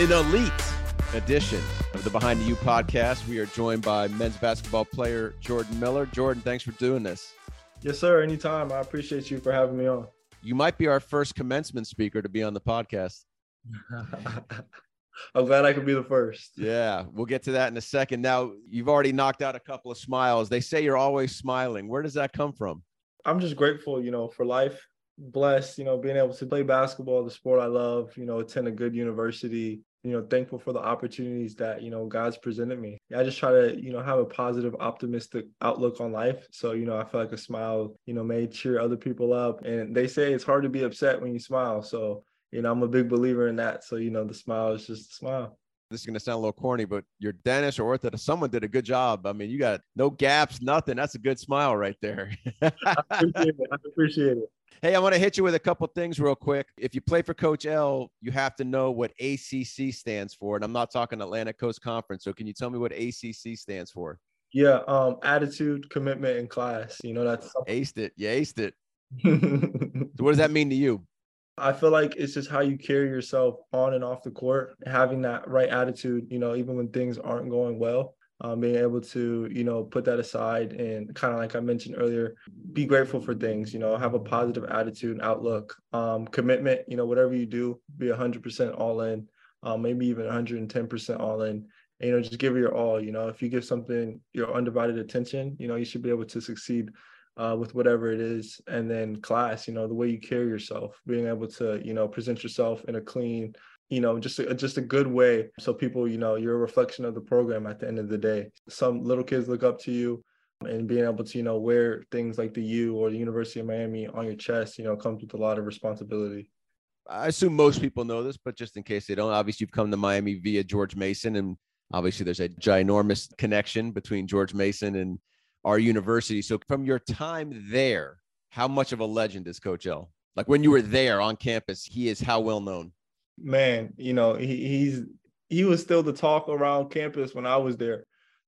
an elite edition of the Behind the U podcast. We are joined by men's basketball player Jordan Miller. Jordan, thanks for doing this. Yes, sir. Anytime. I appreciate you for having me on. You might be our first commencement speaker to be on the podcast. I'm glad I could be the first. Yeah, we'll get to that in a second. Now, you've already knocked out a couple of smiles. They say you're always smiling. Where does that come from? I'm just grateful, you know, for life. Blessed, you know, being able to play basketball, the sport I love, you know, attend a good university, you know, thankful for the opportunities that, you know, God's presented me. I just try to, you know, have a positive, optimistic outlook on life. So, you know, I feel like a smile, you know, may cheer other people up. And they say it's hard to be upset when you smile. So, you know, I'm a big believer in that. So, you know, the smile is just a smile. This is going to sound a little corny, but your dentist or ortho, someone did a good job. I mean, you got no gaps, nothing. That's a good smile right there. I appreciate it. I appreciate it. Hey, I want to hit you with a couple things real quick. If you play for Coach L, you have to know what ACC stands for. And I'm not talking Atlantic Coast Conference. So can you tell me what ACC stands for? Yeah, um, attitude, commitment, and class. You know, that's aced it. You aced it. so what does that mean to you? I feel like it's just how you carry yourself on and off the court, having that right attitude, you know, even when things aren't going well um, being able to you know put that aside and kind of like i mentioned earlier be grateful for things you know have a positive attitude and outlook um, commitment you know whatever you do be 100% all in um, maybe even 110% all in. And, you know just give it your all you know if you give something your undivided attention you know you should be able to succeed uh, with whatever it is. And then class you know the way you carry yourself being able to you know present yourself in a clean you know just a, just a good way. So people you know you're a reflection of the program at the end of the day. Some little kids look up to you and being able to you know wear things like the u or the university of miami on your chest you know comes with a lot of responsibility. I assume most people know this but just in case they don't obviously you've come to miami via george mason and obviously there's a ginormous connection between george mason and our university. So from your time there how much of a legend is coach l? Like when you were there on campus he is how well known man, you know, he, he's he was still the talk around campus when I was there.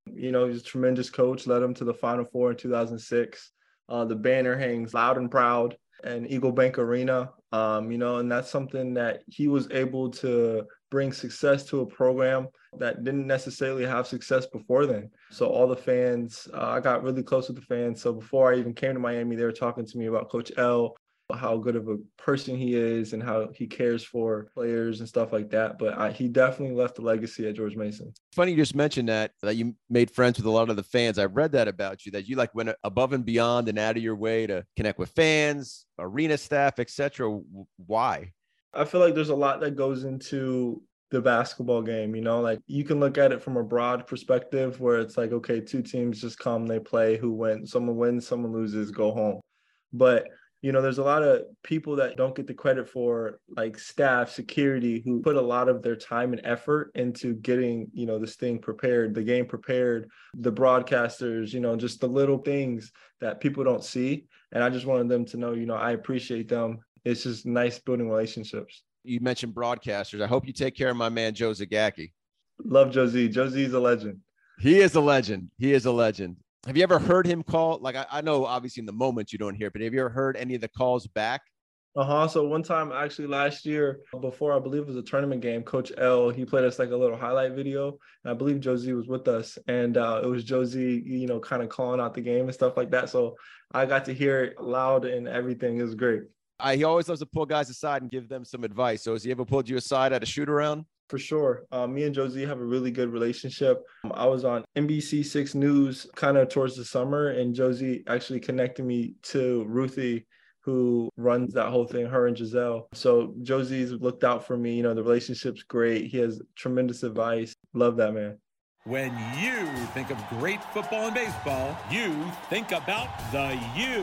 You know, he's a tremendous coach, led him to the Final Four in 2006. Uh, the banner hangs loud and proud and Eagle Bank Arena. Um, you know, and that's something that he was able to bring success to a program that didn't necessarily have success before then. So all the fans, uh, I got really close with the fans. So before I even came to Miami, they were talking to me about Coach L, how good of a person he is and how he cares for players and stuff like that. But I, he definitely left a legacy at George Mason. Funny you just mentioned that that you made friends with a lot of the fans. I read that about you that you like went above and beyond and out of your way to connect with fans, arena staff, etc. Why? I feel like there's a lot that goes into the basketball game, you know, like you can look at it from a broad perspective where it's like, okay, two teams just come, they play, who wins, someone wins, someone loses, go home. But you know there's a lot of people that don't get the credit for like staff security who put a lot of their time and effort into getting you know this thing prepared the game prepared the broadcasters you know just the little things that people don't see. And i just wanted them to know you know i appreciate them. It's just nice building relationships. You mentioned broadcasters. I hope you take care of my man joe zagacki. Love josie josie's a legend. He is a legend. He is a legend have you ever heard him call? Like, I, I, know obviously in the moment you don't hear, but have you ever heard any of the calls back? Uh huh. So one time, actually last year, before I believe it was a tournament game, Coach L he played us like a little highlight video, and I believe Josie was with us, and uh, it was Josie, you know, kind of calling out the game and stuff like that. So I got to hear it loud and everything. It was great. I, he always loves to pull guys aside and give them some advice. So has he ever pulled you aside at a shoot around? For sure. Uh, me and Josie have a really good relationship. Um, I was on NBC 6 News kind of towards the summer, and Josie actually connected me to Ruthie, who runs that whole thing, her and Giselle. So Josie's looked out for me. You know, the relationship's great. He has tremendous advice. Love that man. When you think of great football and baseball, you think about the U.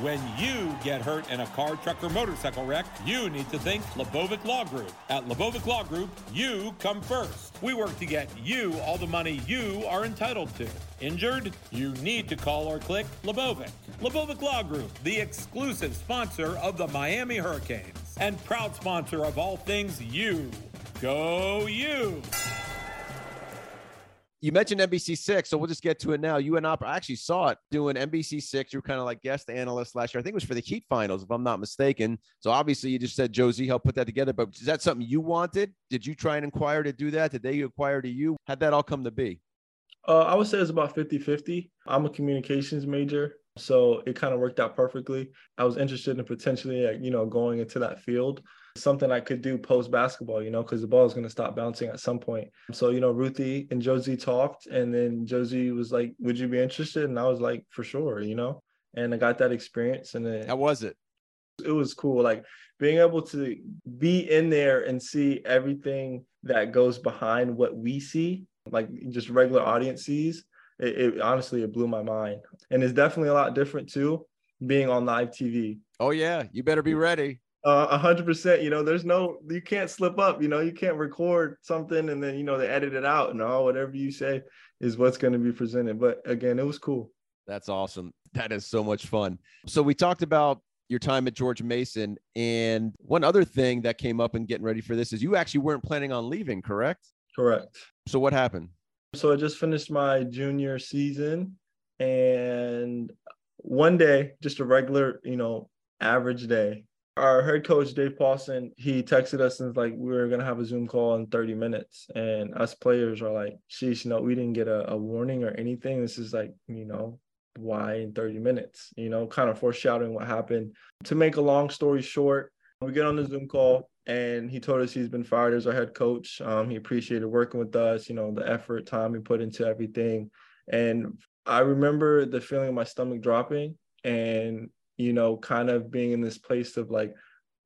When you get hurt in a car, truck, or motorcycle wreck, you need to think Lebovic Law Group. At Lebovic Law Group, you come first. We work to get you all the money you are entitled to. Injured? You need to call or click Lebovic. Lebovic Law Group, the exclusive sponsor of the Miami Hurricanes and proud sponsor of all things you. Go you! You mentioned NBC six, so we'll just get to it now. You and I actually saw it doing NBC six. You were kind of like guest analyst last year. I think it was for the Heat finals, if I'm not mistaken. So obviously, you just said Josie helped put that together. But is that something you wanted? Did you try and inquire to do that? Did they acquire to you? How'd that all come to be? Uh, I would say it's about 50 50. I'm a communications major. So it kind of worked out perfectly. I was interested in potentially, you know, going into that field something I could do post basketball, you know, because the ball is going to stop bouncing at some point. So, you know, Ruthie and Josie talked, and then Josie was like, Would you be interested? And I was like, For sure, you know, and I got that experience. And then how was it? It was cool. Like being able to be in there and see everything that goes behind what we see, like just regular audience sees. It, it honestly, it blew my mind. And it's definitely a lot different too, being on live TV. Oh, yeah. You better be ready. Uh, a hundred percent. You know, there's no, you can't slip up. You know, you can't record something and then you know they edit it out and all whatever you say is what's going to be presented. But again, it was cool. That's awesome. That is so much fun. So we talked about your time at George Mason, and one other thing that came up in getting ready for this is you actually weren't planning on leaving, correct? Correct. So what happened? So I just finished my junior season, and one day, just a regular, you know, average day, our head coach Dave Paulsen, he texted us and was like, we are gonna have a Zoom call in 30 minutes. And us players are like, sheesh, no, we didn't get a, a warning or anything. This is like, you know, why in 30 minutes? You know, kind of foreshadowing what happened. To make a long story short, we get on the Zoom call and he told us he's been fired as our head coach. Um, he appreciated working with us, you know, the effort, time he put into everything. And I remember the feeling of my stomach dropping and you know, kind of being in this place of like,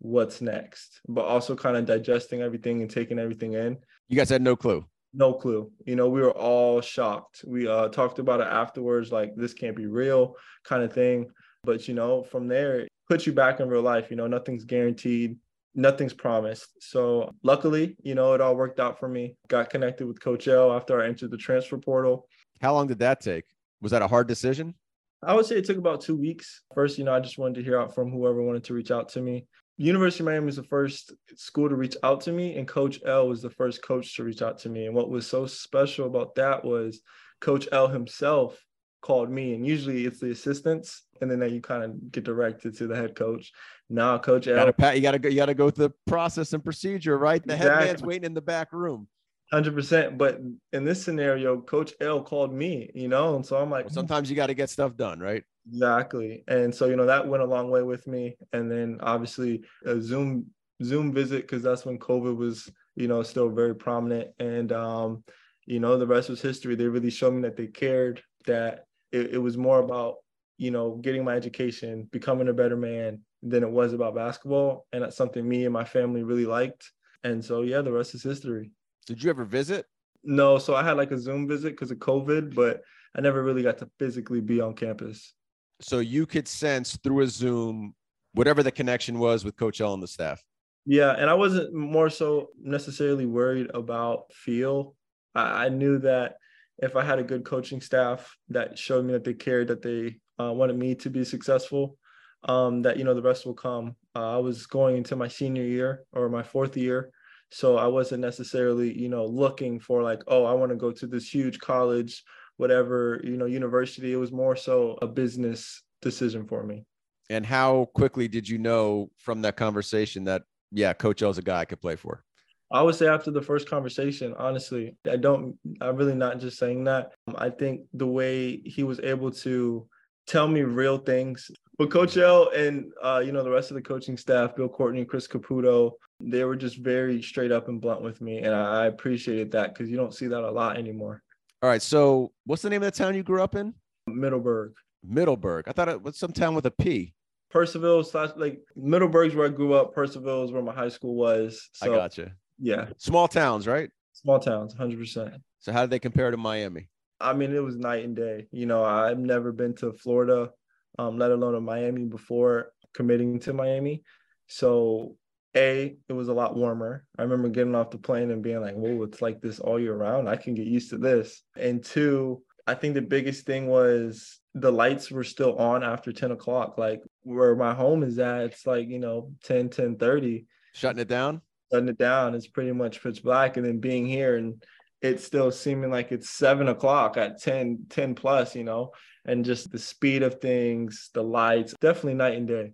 what's next, but also kind of digesting everything and taking everything in. You guys had no clue. No clue. You know, we were all shocked. We uh, talked about it afterwards, like this can't be real, kind of thing. But you know, from there, it puts you back in real life. You know, nothing's guaranteed, nothing's promised. So luckily, you know, it all worked out for me. Got connected with Coach L after I entered the transfer portal. How long did that take? Was that a hard decision? I would say it took about two weeks. First, you know, I just wanted to hear out from whoever wanted to reach out to me. University of Miami was the first school to reach out to me, and Coach L was the first coach to reach out to me. And what was so special about that was Coach L himself called me, and usually it's the assistants, and then you kind of get directed to the head coach. Now, Coach L, you gotta, you gotta go, you gotta go through the process and procedure, right? The exactly. head man's waiting in the back room. Hundred percent. But in this scenario, Coach L called me, you know, and so I'm like, well, sometimes you got to get stuff done, right? Exactly. And so you know that went a long way with me. And then obviously a Zoom Zoom visit because that's when COVID was, you know, still very prominent. And um, you know, the rest was history. They really showed me that they cared. That it, it was more about you know getting my education, becoming a better man than it was about basketball. And that's something me and my family really liked. And so yeah, the rest is history. Did you ever visit? No, so I had like a Zoom visit because of COVID, but I never really got to physically be on campus. So you could sense through a Zoom whatever the connection was with Coach L and the staff. Yeah, and I wasn't more so necessarily worried about feel. I, I knew that if I had a good coaching staff that showed me that they cared, that they uh, wanted me to be successful, um, that you know the rest will come. Uh, I was going into my senior year or my fourth year, so I wasn't necessarily, you know, looking for like, oh, I want to go to this huge college, whatever, you know, university. It was more so a business decision for me. And how quickly did you know from that conversation that, yeah, Coach L's a guy I could play for? I would say after the first conversation, honestly, I don't, I'm really not just saying that. I think the way he was able to tell me real things. But Coach L and uh, you know the rest of the coaching staff, Bill Courtney, Chris Caputo, they were just very straight up and blunt with me, and I appreciated that because you don't see that a lot anymore. All right, so what's the name of the town you grew up in? Middleburg. Middleburg. I thought it was some town with a P. Purcellville slash like Middleburg's where I grew up. Is where my high school was. So, I gotcha. Yeah. Small towns, right? Small towns, hundred percent. So how did they compare to Miami? I mean, it was night and day. You know, I've never been to Florida, um, let alone to Miami before committing to Miami. So, A, it was a lot warmer. I remember getting off the plane and being like, whoa, it's like this all year round. I can get used to this. And two, I think the biggest thing was the lights were still on after 10 o'clock. Like where my home is at, it's like, you know, 10, 10 30. Shutting it down? Shutting it down. It's pretty much pitch black. And then being here and it's still seeming like it's seven o'clock at 10, 10 plus, you know, and just the speed of things, the lights, definitely night and day.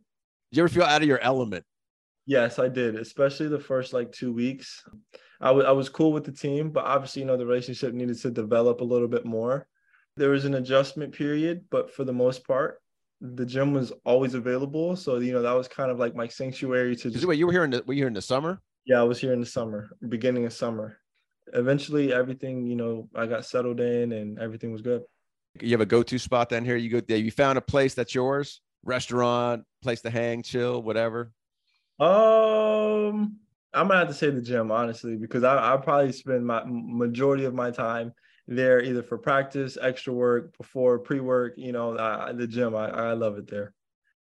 do you ever feel out of your element? Yes, I did, especially the first like two weeks. I, w- I was cool with the team, but obviously, you know, the relationship needed to develop a little bit more. There was an adjustment period, but for the most part, the gym was always available. So, you know, that was kind of like my sanctuary to just. Wait, you were here in the, were you here in the summer? Yeah, I was here in the summer, beginning of summer. Eventually, everything, you know, I got settled in and everything was good. You have a go-to spot down here. You go there. You found a place that's yours, restaurant, place to hang, chill, whatever. Um, I'm gonna have to say the gym honestly because I I probably spend my majority of my time there either for practice, extra work, before pre-work. You know, I, the gym. I I love it there.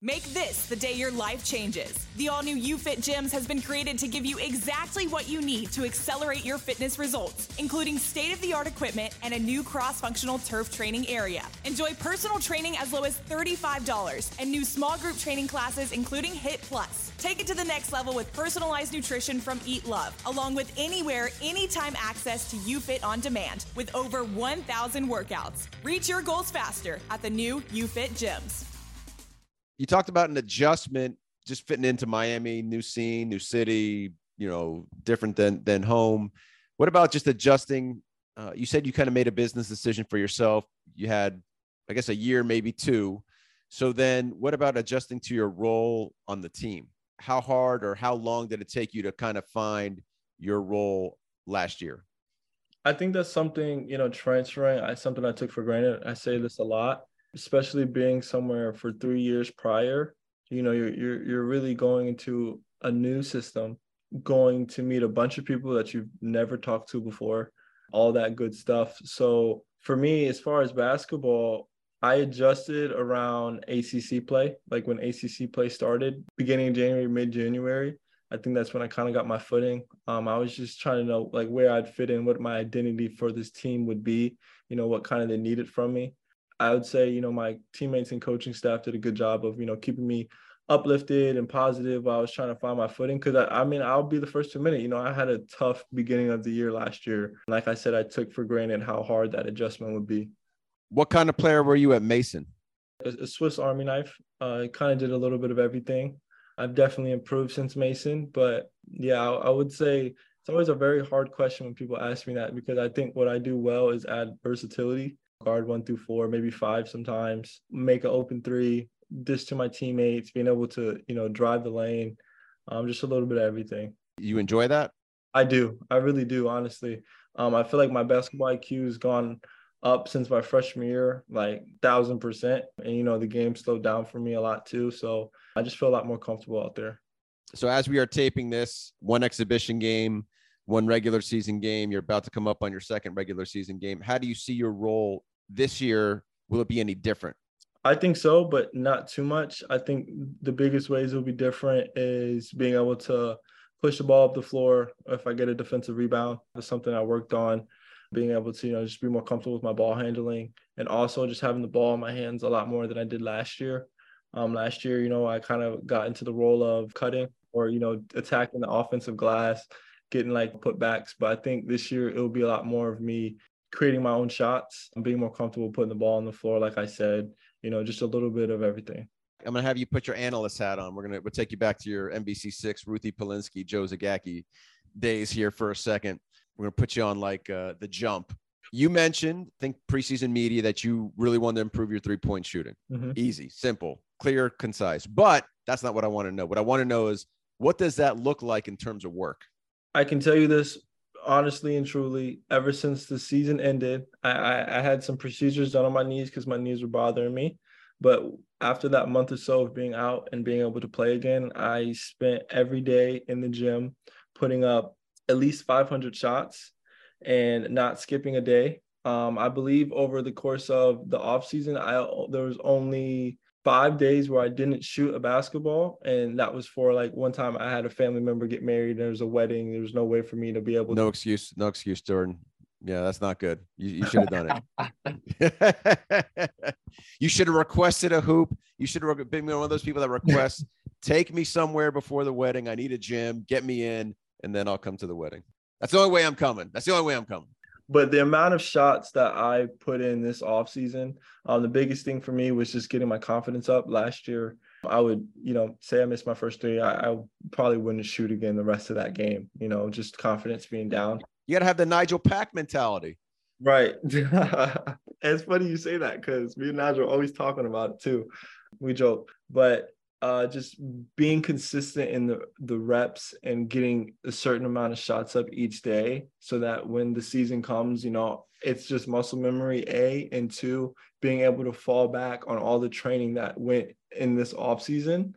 Make this the day your life changes. The all new UFit Gyms has been created to give you exactly what you need to accelerate your fitness results, including state of the art equipment and a new cross functional turf training area. Enjoy personal training as low as $35 and new small group training classes, including HIT Plus. Take it to the next level with personalized nutrition from Eat Love, along with anywhere, anytime access to UFit on demand with over 1,000 workouts. Reach your goals faster at the new UFit Gyms you talked about an adjustment just fitting into Miami, new scene, new city, you know, different than than home. What about just adjusting? Uh, you said you kind of made a business decision for yourself. You had, I guess, a year, maybe two. So then, what about adjusting to your role on the team? How hard or how long did it take you to kind of find your role last year? I think that's something you know transferring. I something I took for granted. I say this a lot especially being somewhere for three years prior, you know, you're you're you're really going into a new system, going to meet a bunch of people that you've never talked to before, all that good stuff. So for me, as far as basketball, I adjusted around ACC play, like when ACC play started, beginning of January, mid January. I think that's when I kind of got my footing. Um, I was just trying to know like where I'd fit in, what my identity for this team would be, you know, what kind of they needed from me. I would say, you know, my teammates and coaching staff did a good job of, you know, keeping me uplifted and positive while I was trying to find my footing. Cause I, I mean, I'll be the first to admit it. You know, I had a tough beginning of the year last year. Like I said, I took for granted how hard that adjustment would be. What kind of player were you at Mason? A, a Swiss Army knife. Uh, kind of did a little bit of everything. I've definitely improved since Mason, but yeah, I, I would say it's always a very hard question when people ask me that because I think what I do well is add versatility guard one through four, maybe five sometimes, make an open three, dish to my teammates, being able to, you know, drive the lane, um, just a little bit of everything. You enjoy that? I do. I really do, honestly. Um, I feel like my basketball IQ has gone up since my freshman year, like thousand percent. And you know, the game slowed down for me a lot too. So I just feel a lot more comfortable out there. So as we are taping this, one exhibition game, one regular season game, you're about to come up on your second regular season game. How do you see your role this year, will it be any different? I think so, but not too much. I think the biggest ways it will be different is being able to push the ball up the floor. If I get a defensive rebound, that's something I worked on. Being able to, you know, just be more comfortable with my ball handling and also just having the ball in my hands a lot more than I did last year. Um, last year, you know, I kind of got into the role of cutting or, you know, attacking the offensive glass, getting like putbacks. But I think this year it'll be a lot more of me creating my own shots, and being more comfortable putting the ball on the floor, like I said, you know, just a little bit of everything. I'm gonna have you put your analyst hat on. We're gonna we'll take you back to your NBC six, Ruthie Polinsky, Joe Zagacki days here for a second. We're gonna put you on like uh, the jump. You mentioned, think preseason media that you really wanted to improve your three point shooting. Mm-hmm. Easy, simple, clear, concise. But that's not what I want to know. What I want to know is what does that look like in terms of work? I can tell you this honestly and truly, ever since the season ended, I, I, I had some procedures done on my knees because my knees were bothering me. But after that month or so of being out and being able to play again, I spent every day in the gym putting up at least 500 shots and not skipping a day. Um, I believe over the course of the off season, I there was only five days where I didn't shoot a basketball. And that was for like one time I had a family member get married. There was a wedding. There was no way for me to be able no to. No excuse. No excuse, Jordan. Yeah, that's not good. You, you should have done it. you should have requested a hoop. You should have been one of those people that requests, take me somewhere before the wedding. I need a gym. Get me in, and then I'll come to the wedding. That's the only way I'm coming. That's the only way I'm coming. But the amount of shots that I put in this offseason, um, the biggest thing for me was just getting my confidence up. Last year, I would, you know, say I missed my first three, I, I probably wouldn't shoot again the rest of that game. You know, just confidence being down. You got to have the Nigel Pack mentality. Right. it's funny you say that because me and Nigel are always talking about it too. We joke, but uh, just being consistent in the, the reps and getting a certain amount of shots up each day so that when the season comes, you know, it's just muscle memory, A, and two, being able to fall back on all the training that went in this off season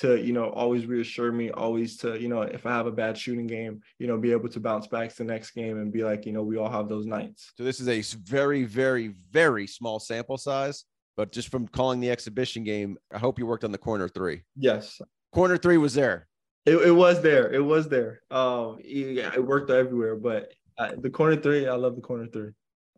to you know always reassure me always to you know if i have a bad shooting game you know be able to bounce back to the next game and be like you know we all have those nights. So this is a very very very small sample size but just from calling the exhibition game i hope you worked on the corner three. Yes. Corner three was there. It, it was there. It was there. Um yeah it worked everywhere but uh, the corner three i love the corner three.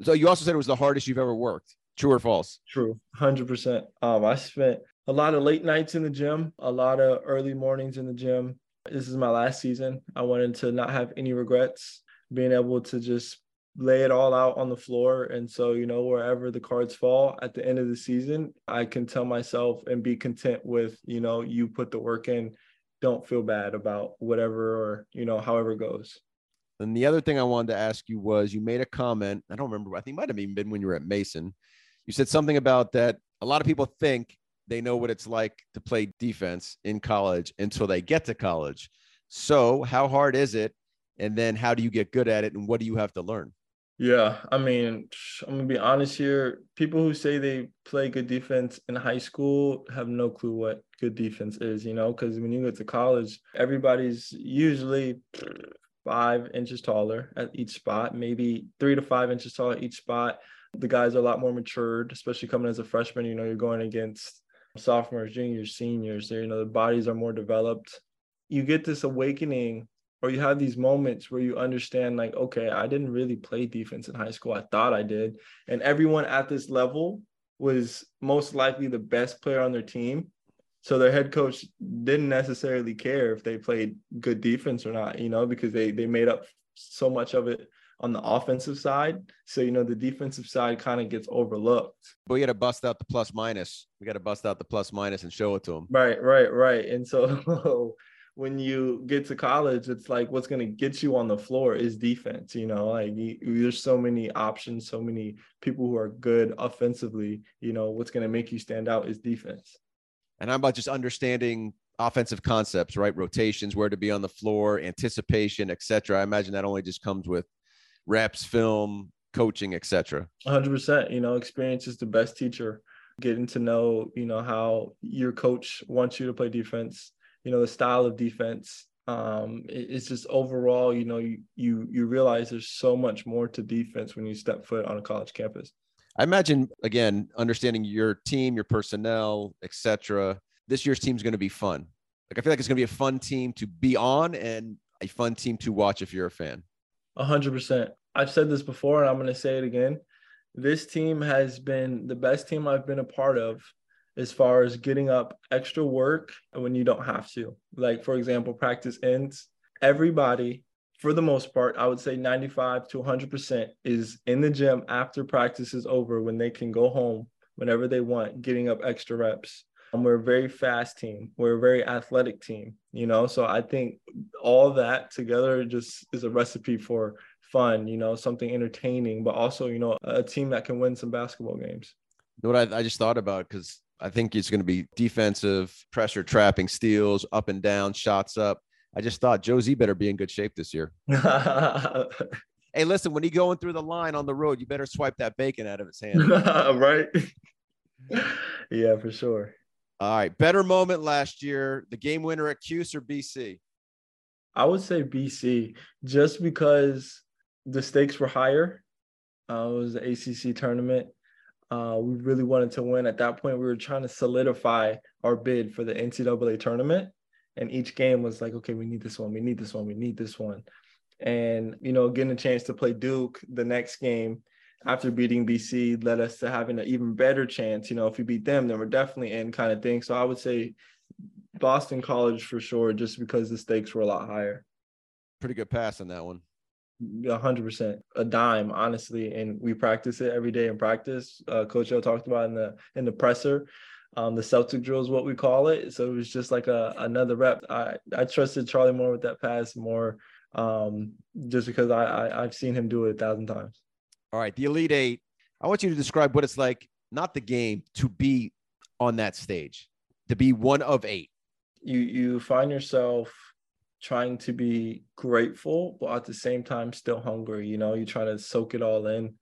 So you also said it was the hardest you've ever worked. True or false? True. 100% um i spent a lot of late nights in the gym, a lot of early mornings in the gym. This is my last season. I wanted to not have any regrets, being able to just lay it all out on the floor. And so, you know, wherever the cards fall at the end of the season, I can tell myself and be content with, you know, you put the work in. Don't feel bad about whatever or, you know, however goes. And the other thing I wanted to ask you was you made a comment. I don't remember. I think it might have even been when you were at Mason. You said something about that a lot of people think they know what it's like to play defense in college until they get to college. So, how hard is it? And then, how do you get good at it? And what do you have to learn? Yeah, I mean, I'm gonna be honest here. People who say they play good defense in high school have no clue what good defense is, you know, because when you go to college, everybody's usually five inches taller at each spot, maybe three to five inches taller each spot. The guys are a lot more matured, especially coming as a freshman. You know, you're going against sophomores, juniors, seniors, you know, the bodies are more developed. You get this awakening or you have these moments where you understand like okay i didn't really play defense in high school i thought i did and everyone at this level was most likely the best player on their team so their head coach didn't necessarily care if they played good defense or not you know because they they made up so much of it on the offensive side. So, you know, the defensive side kind of gets overlooked. But we got to bust out the plus minus. We got to bust out the plus minus and show it to them. Right, right, right. And so when you get to college, it's like what's going to get you on the floor is defense. You know, like you, there's so many options, so many people who are good offensively. You know, what's going to make you stand out is defense. And I'm about just understanding offensive concepts, right? Rotations, where to be on the floor, anticipation, etc. I imagine that only just comes with reps, film, coaching, etc. 100%. You know, experience is the best teacher. Getting to know, you know, how your coach wants you to play defense, you know, the style of defense. Um, it's just overall, you know, you you you realize there's so much more to defense when you step foot on a college campus. I imagine again, understanding your team, your personnel, etc. This year's team is going to be fun. Like I feel like it's going to be a fun team to be on and a fun team to watch if you're a fan. 100%. I've said this before and I'm going to say it again. This team has been the best team I've been a part of as far as getting up extra work when you don't have to. Like, for example, practice ends. Everybody, for the most part, I would say 95 to 100% is in the gym after practice is over when they can go home whenever they want, getting up extra reps. And we're a very fast team. We're a very athletic team, you know. So I think all that together just is a recipe for fun, you know, something entertaining, but also, you know, a team that can win some basketball games. What I, I just thought about because I think it's going to be defensive pressure, trapping, steals, up and down, shots up. I just thought Josie better be in good shape this year. hey, listen, when he going through the line on the road, you better swipe that bacon out of his hand. right? yeah, for sure. All right. Better moment last year. The game winner at Cuse or BC? I would say BC just because the stakes were higher. Uh, it was the ACC tournament. Uh, we really wanted to win. At that point, we were trying to solidify our bid for the NCAA tournament. And each game was like, okay, we need this one, we need this one, we need this one. And, you know, getting a chance to play Duke the next game after beating BC led us to having an even better chance. You know, if we beat them, then we're definitely in kind of thing. So I would say Boston College for sure, just because the stakes were a lot higher. Pretty good pass on that one. Hundred percent a dime, honestly. And we practice it every day in practice. Uh, Coach O talked about in the in the presser. Um, the Celtic drill is what we call it. So it was just like a another rep. I I trusted Charlie more with that pass more, um, just because I, I I've seen him do it a thousand times. All right, the Elite Eight. I want you to describe what it's like, not the game, to be on that stage, to be one of eight. You you find yourself trying to be grateful, but at the same time still hungry. You know, you try to soak it all in.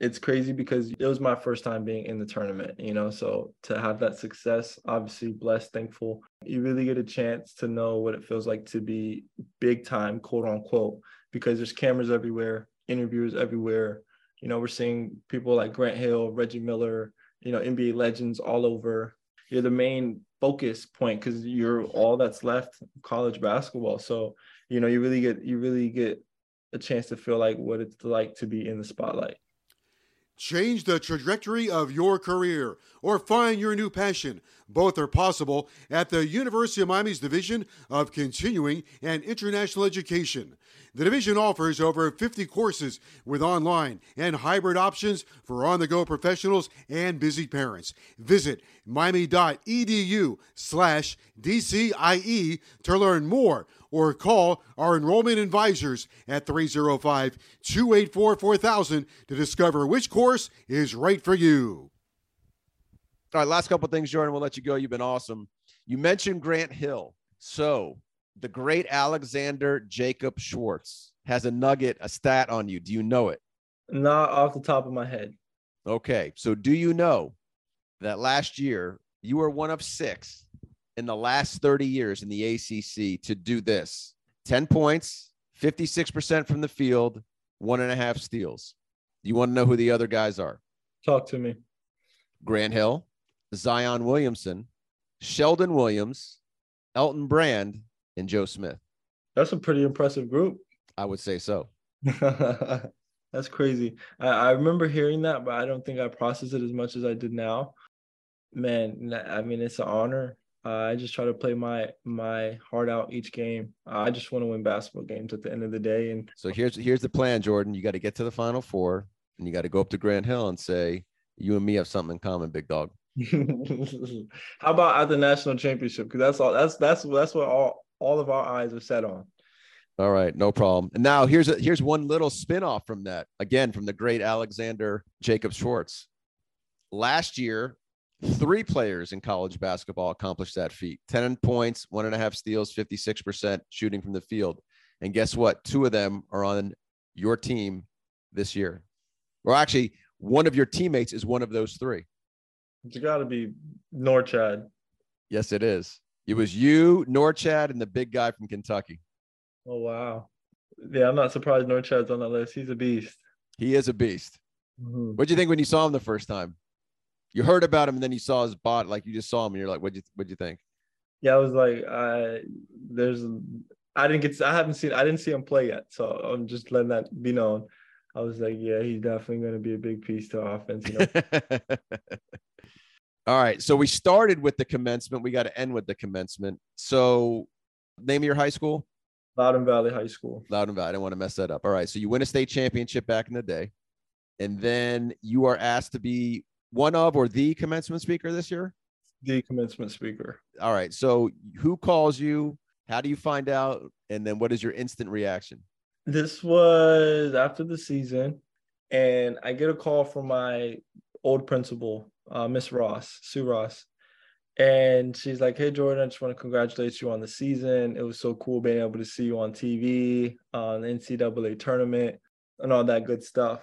It's crazy because it was my first time being in the tournament, you know. So to have that success, obviously blessed, thankful. You really get a chance to know what it feels like to be big time, quote unquote, because there's cameras everywhere, interviewers everywhere. You know, we're seeing people like Grant Hill, Reggie Miller, you know, NBA legends all over. You're the main focus point because you're all that's left college basketball. So, you know, you really get you really get a chance to feel like what it's like to be in the spotlight. Change the trajectory of your career or find your new passion. Both are possible at the University of Miami's Division of Continuing and International Education. The division offers over 50 courses with online and hybrid options for on the go professionals and busy parents. Visit miami.edu slash DCIE to learn more or call our enrollment advisors at 305 284 4000 to discover which course is right for you. All right, last couple things, Jordan. We'll let you go. You've been awesome. You mentioned Grant Hill. So the great Alexander Jacob Schwartz has a nugget, a stat on you. Do you know it? Not off the top of my head. Okay. So do you know that last year you were one of six in the last 30 years in the ACC to do this 10 points, 56% from the field, one and a half steals. You want to know who the other guys are? Talk to me. Grant Hill, Zion Williamson, Sheldon Williams, Elton Brand, and Joe Smith. That's a pretty impressive group. I would say so. That's crazy. I, I, remember hearing that, but I don't think I processed it as much as I did now. Man, I mean, it's an honor. Uh, I just try to play my my heart out each game. I just want to win basketball games at the end of the day. And so here's here's the plan, Jordan. You got to get to the Final Four, and you got to go up to Grant Hill and say, "You and me have something in common, big dog." How about at the national championship? Because that's all. That's that's that's what all all of our eyes are set on. All right, no problem. And now here's a, here's one little spin-off from that. Again, from the great Alexander Jacob Schwartz. Last year, three players in college basketball accomplished that feat 10 points, one and a half steals, 56% shooting from the field. And guess what? Two of them are on your team this year. Or actually, one of your teammates is one of those three. It's got to be Norchad. Yes, it is. It was you, Norchad, and the big guy from Kentucky. Oh wow! Yeah, I'm not surprised Norchad's on that list. He's a beast. He is a beast. Mm-hmm. What'd you think when you saw him the first time? You heard about him, and then you saw his bot. Like you just saw him, and you're like, "What'd you What'd you think?" Yeah, I was like, I there's, I didn't get, I haven't seen, I didn't see him play yet, so I'm just letting that be known. I was like, yeah, he's definitely going to be a big piece to offense. You know? All right. So we started with the commencement. We got to end with the commencement. So, name of your high school? Loudoun Valley High School. Loudoun Valley. I didn't want to mess that up. All right. So you win a state championship back in the day, and then you are asked to be one of or the commencement speaker this year. The commencement speaker. All right. So who calls you? How do you find out? And then what is your instant reaction? This was after the season, and I get a call from my old principal uh, Miss Ross, Sue Ross. And she's like, Hey, Jordan, I just want to congratulate you on the season. It was so cool being able to see you on TV, on the NCAA tournament, and all that good stuff.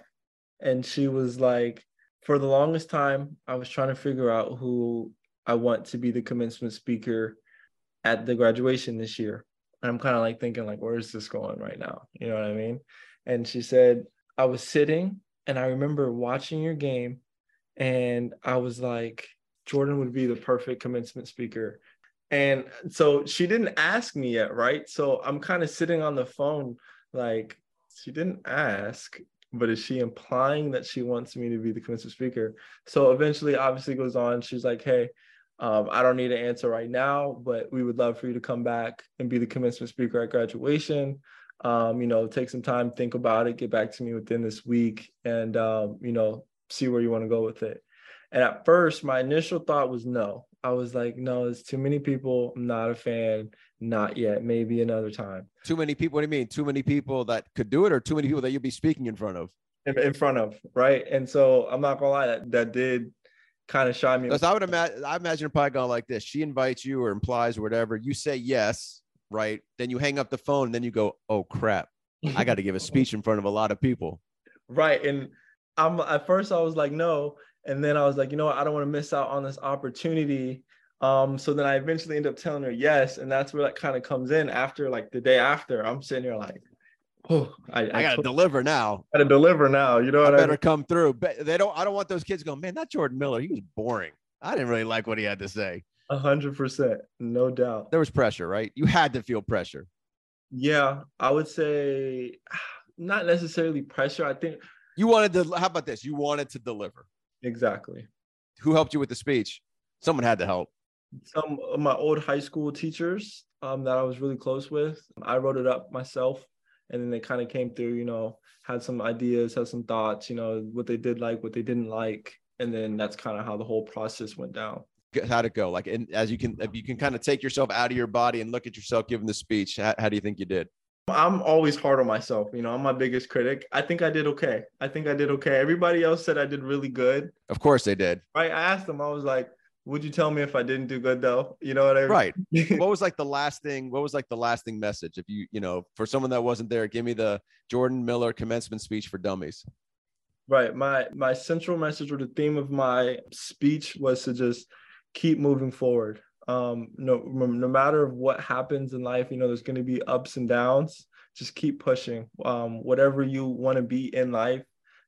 And she was like, For the longest time, I was trying to figure out who I want to be the commencement speaker at the graduation this year. And I'm kind of like thinking, like, where is this going right now? You know what I mean? And she said, I was sitting and I remember watching your game and I was like, Jordan would be the perfect commencement speaker. And so she didn't ask me yet, right? So I'm kind of sitting on the phone, like, she didn't ask, but is she implying that she wants me to be the commencement speaker? So eventually, obviously, goes on. She's like, hey, um, I don't need an answer right now, but we would love for you to come back and be the commencement speaker at graduation. Um, you know, take some time, think about it, get back to me within this week, and um, you know, see where you want to go with it. And at first, my initial thought was no. I was like, no, it's too many people. I'm not a fan. Not yet. Maybe another time. Too many people. What do you mean? Too many people that could do it, or too many people that you'd be speaking in front of? In, in front of, right? And so I'm not gonna lie, that that did kind of shy me. Because I would imagine, I imagine it probably going like this: she invites you or implies or whatever. You say yes, right? Then you hang up the phone, and then you go, "Oh crap, I got to give a speech in front of a lot of people." Right, and I'm at first I was like no, and then I was like, you know what, I don't want to miss out on this opportunity. Um, so then I eventually end up telling her yes, and that's where that kind of comes in. After like the day after, I'm sitting here like, oh, I, I, I gotta deliver now. Gotta deliver now. You know what I better I mean? come through. But they don't. I don't want those kids going, man. That Jordan Miller, he was boring. I didn't really like what he had to say. A hundred percent, no doubt. There was pressure, right? You had to feel pressure. Yeah, I would say not necessarily pressure. I think you wanted to. How about this? You wanted to deliver. Exactly. Who helped you with the speech? Someone had to help. Some of my old high school teachers um, that I was really close with. I wrote it up myself, and then they kind of came through. You know, had some ideas, had some thoughts. You know, what they did like, what they didn't like, and then that's kind of how the whole process went down. How'd it go? Like, and as you can, if you can kind of take yourself out of your body and look at yourself giving the speech, how, how do you think you did? I'm always hard on myself. You know, I'm my biggest critic. I think I did okay. I think I did okay. Everybody else said I did really good. Of course they did. Right. I asked them, I was like, would you tell me if I didn't do good though? You know what I mean? Right. what was like the last thing? What was like the lasting message? If you, you know, for someone that wasn't there, give me the Jordan Miller commencement speech for dummies. Right. My my central message or the theme of my speech was to just keep moving forward um, no, no matter what happens in life, you know, there's going to be ups and downs. Just keep pushing. Um, whatever you want to be in life,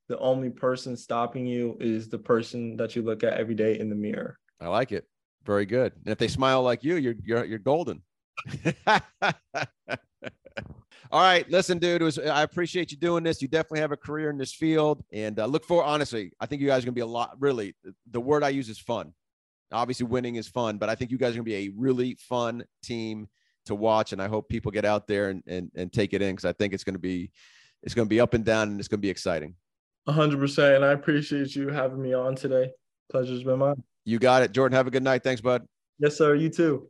the only person stopping you is the person that you look at every day in the mirror. I like it. Very good. And if they smile like you, you're you're you're golden. All right, listen, dude. Was, I appreciate you doing this. You definitely have a career in this field, and uh, look for honestly. I think you guys are gonna be a lot. Really, the word I use is fun. Obviously, winning is fun, but I think you guys are to be a really fun team to watch, and I hope people get out there and and, and take it in because I think it's to be it's to be up and down, and it's to be exciting. hundred percent, and I appreciate you having me on today. Pleasure's been mine. You got it, Jordan. Have a good night. Thanks, bud. Yes, sir. You too.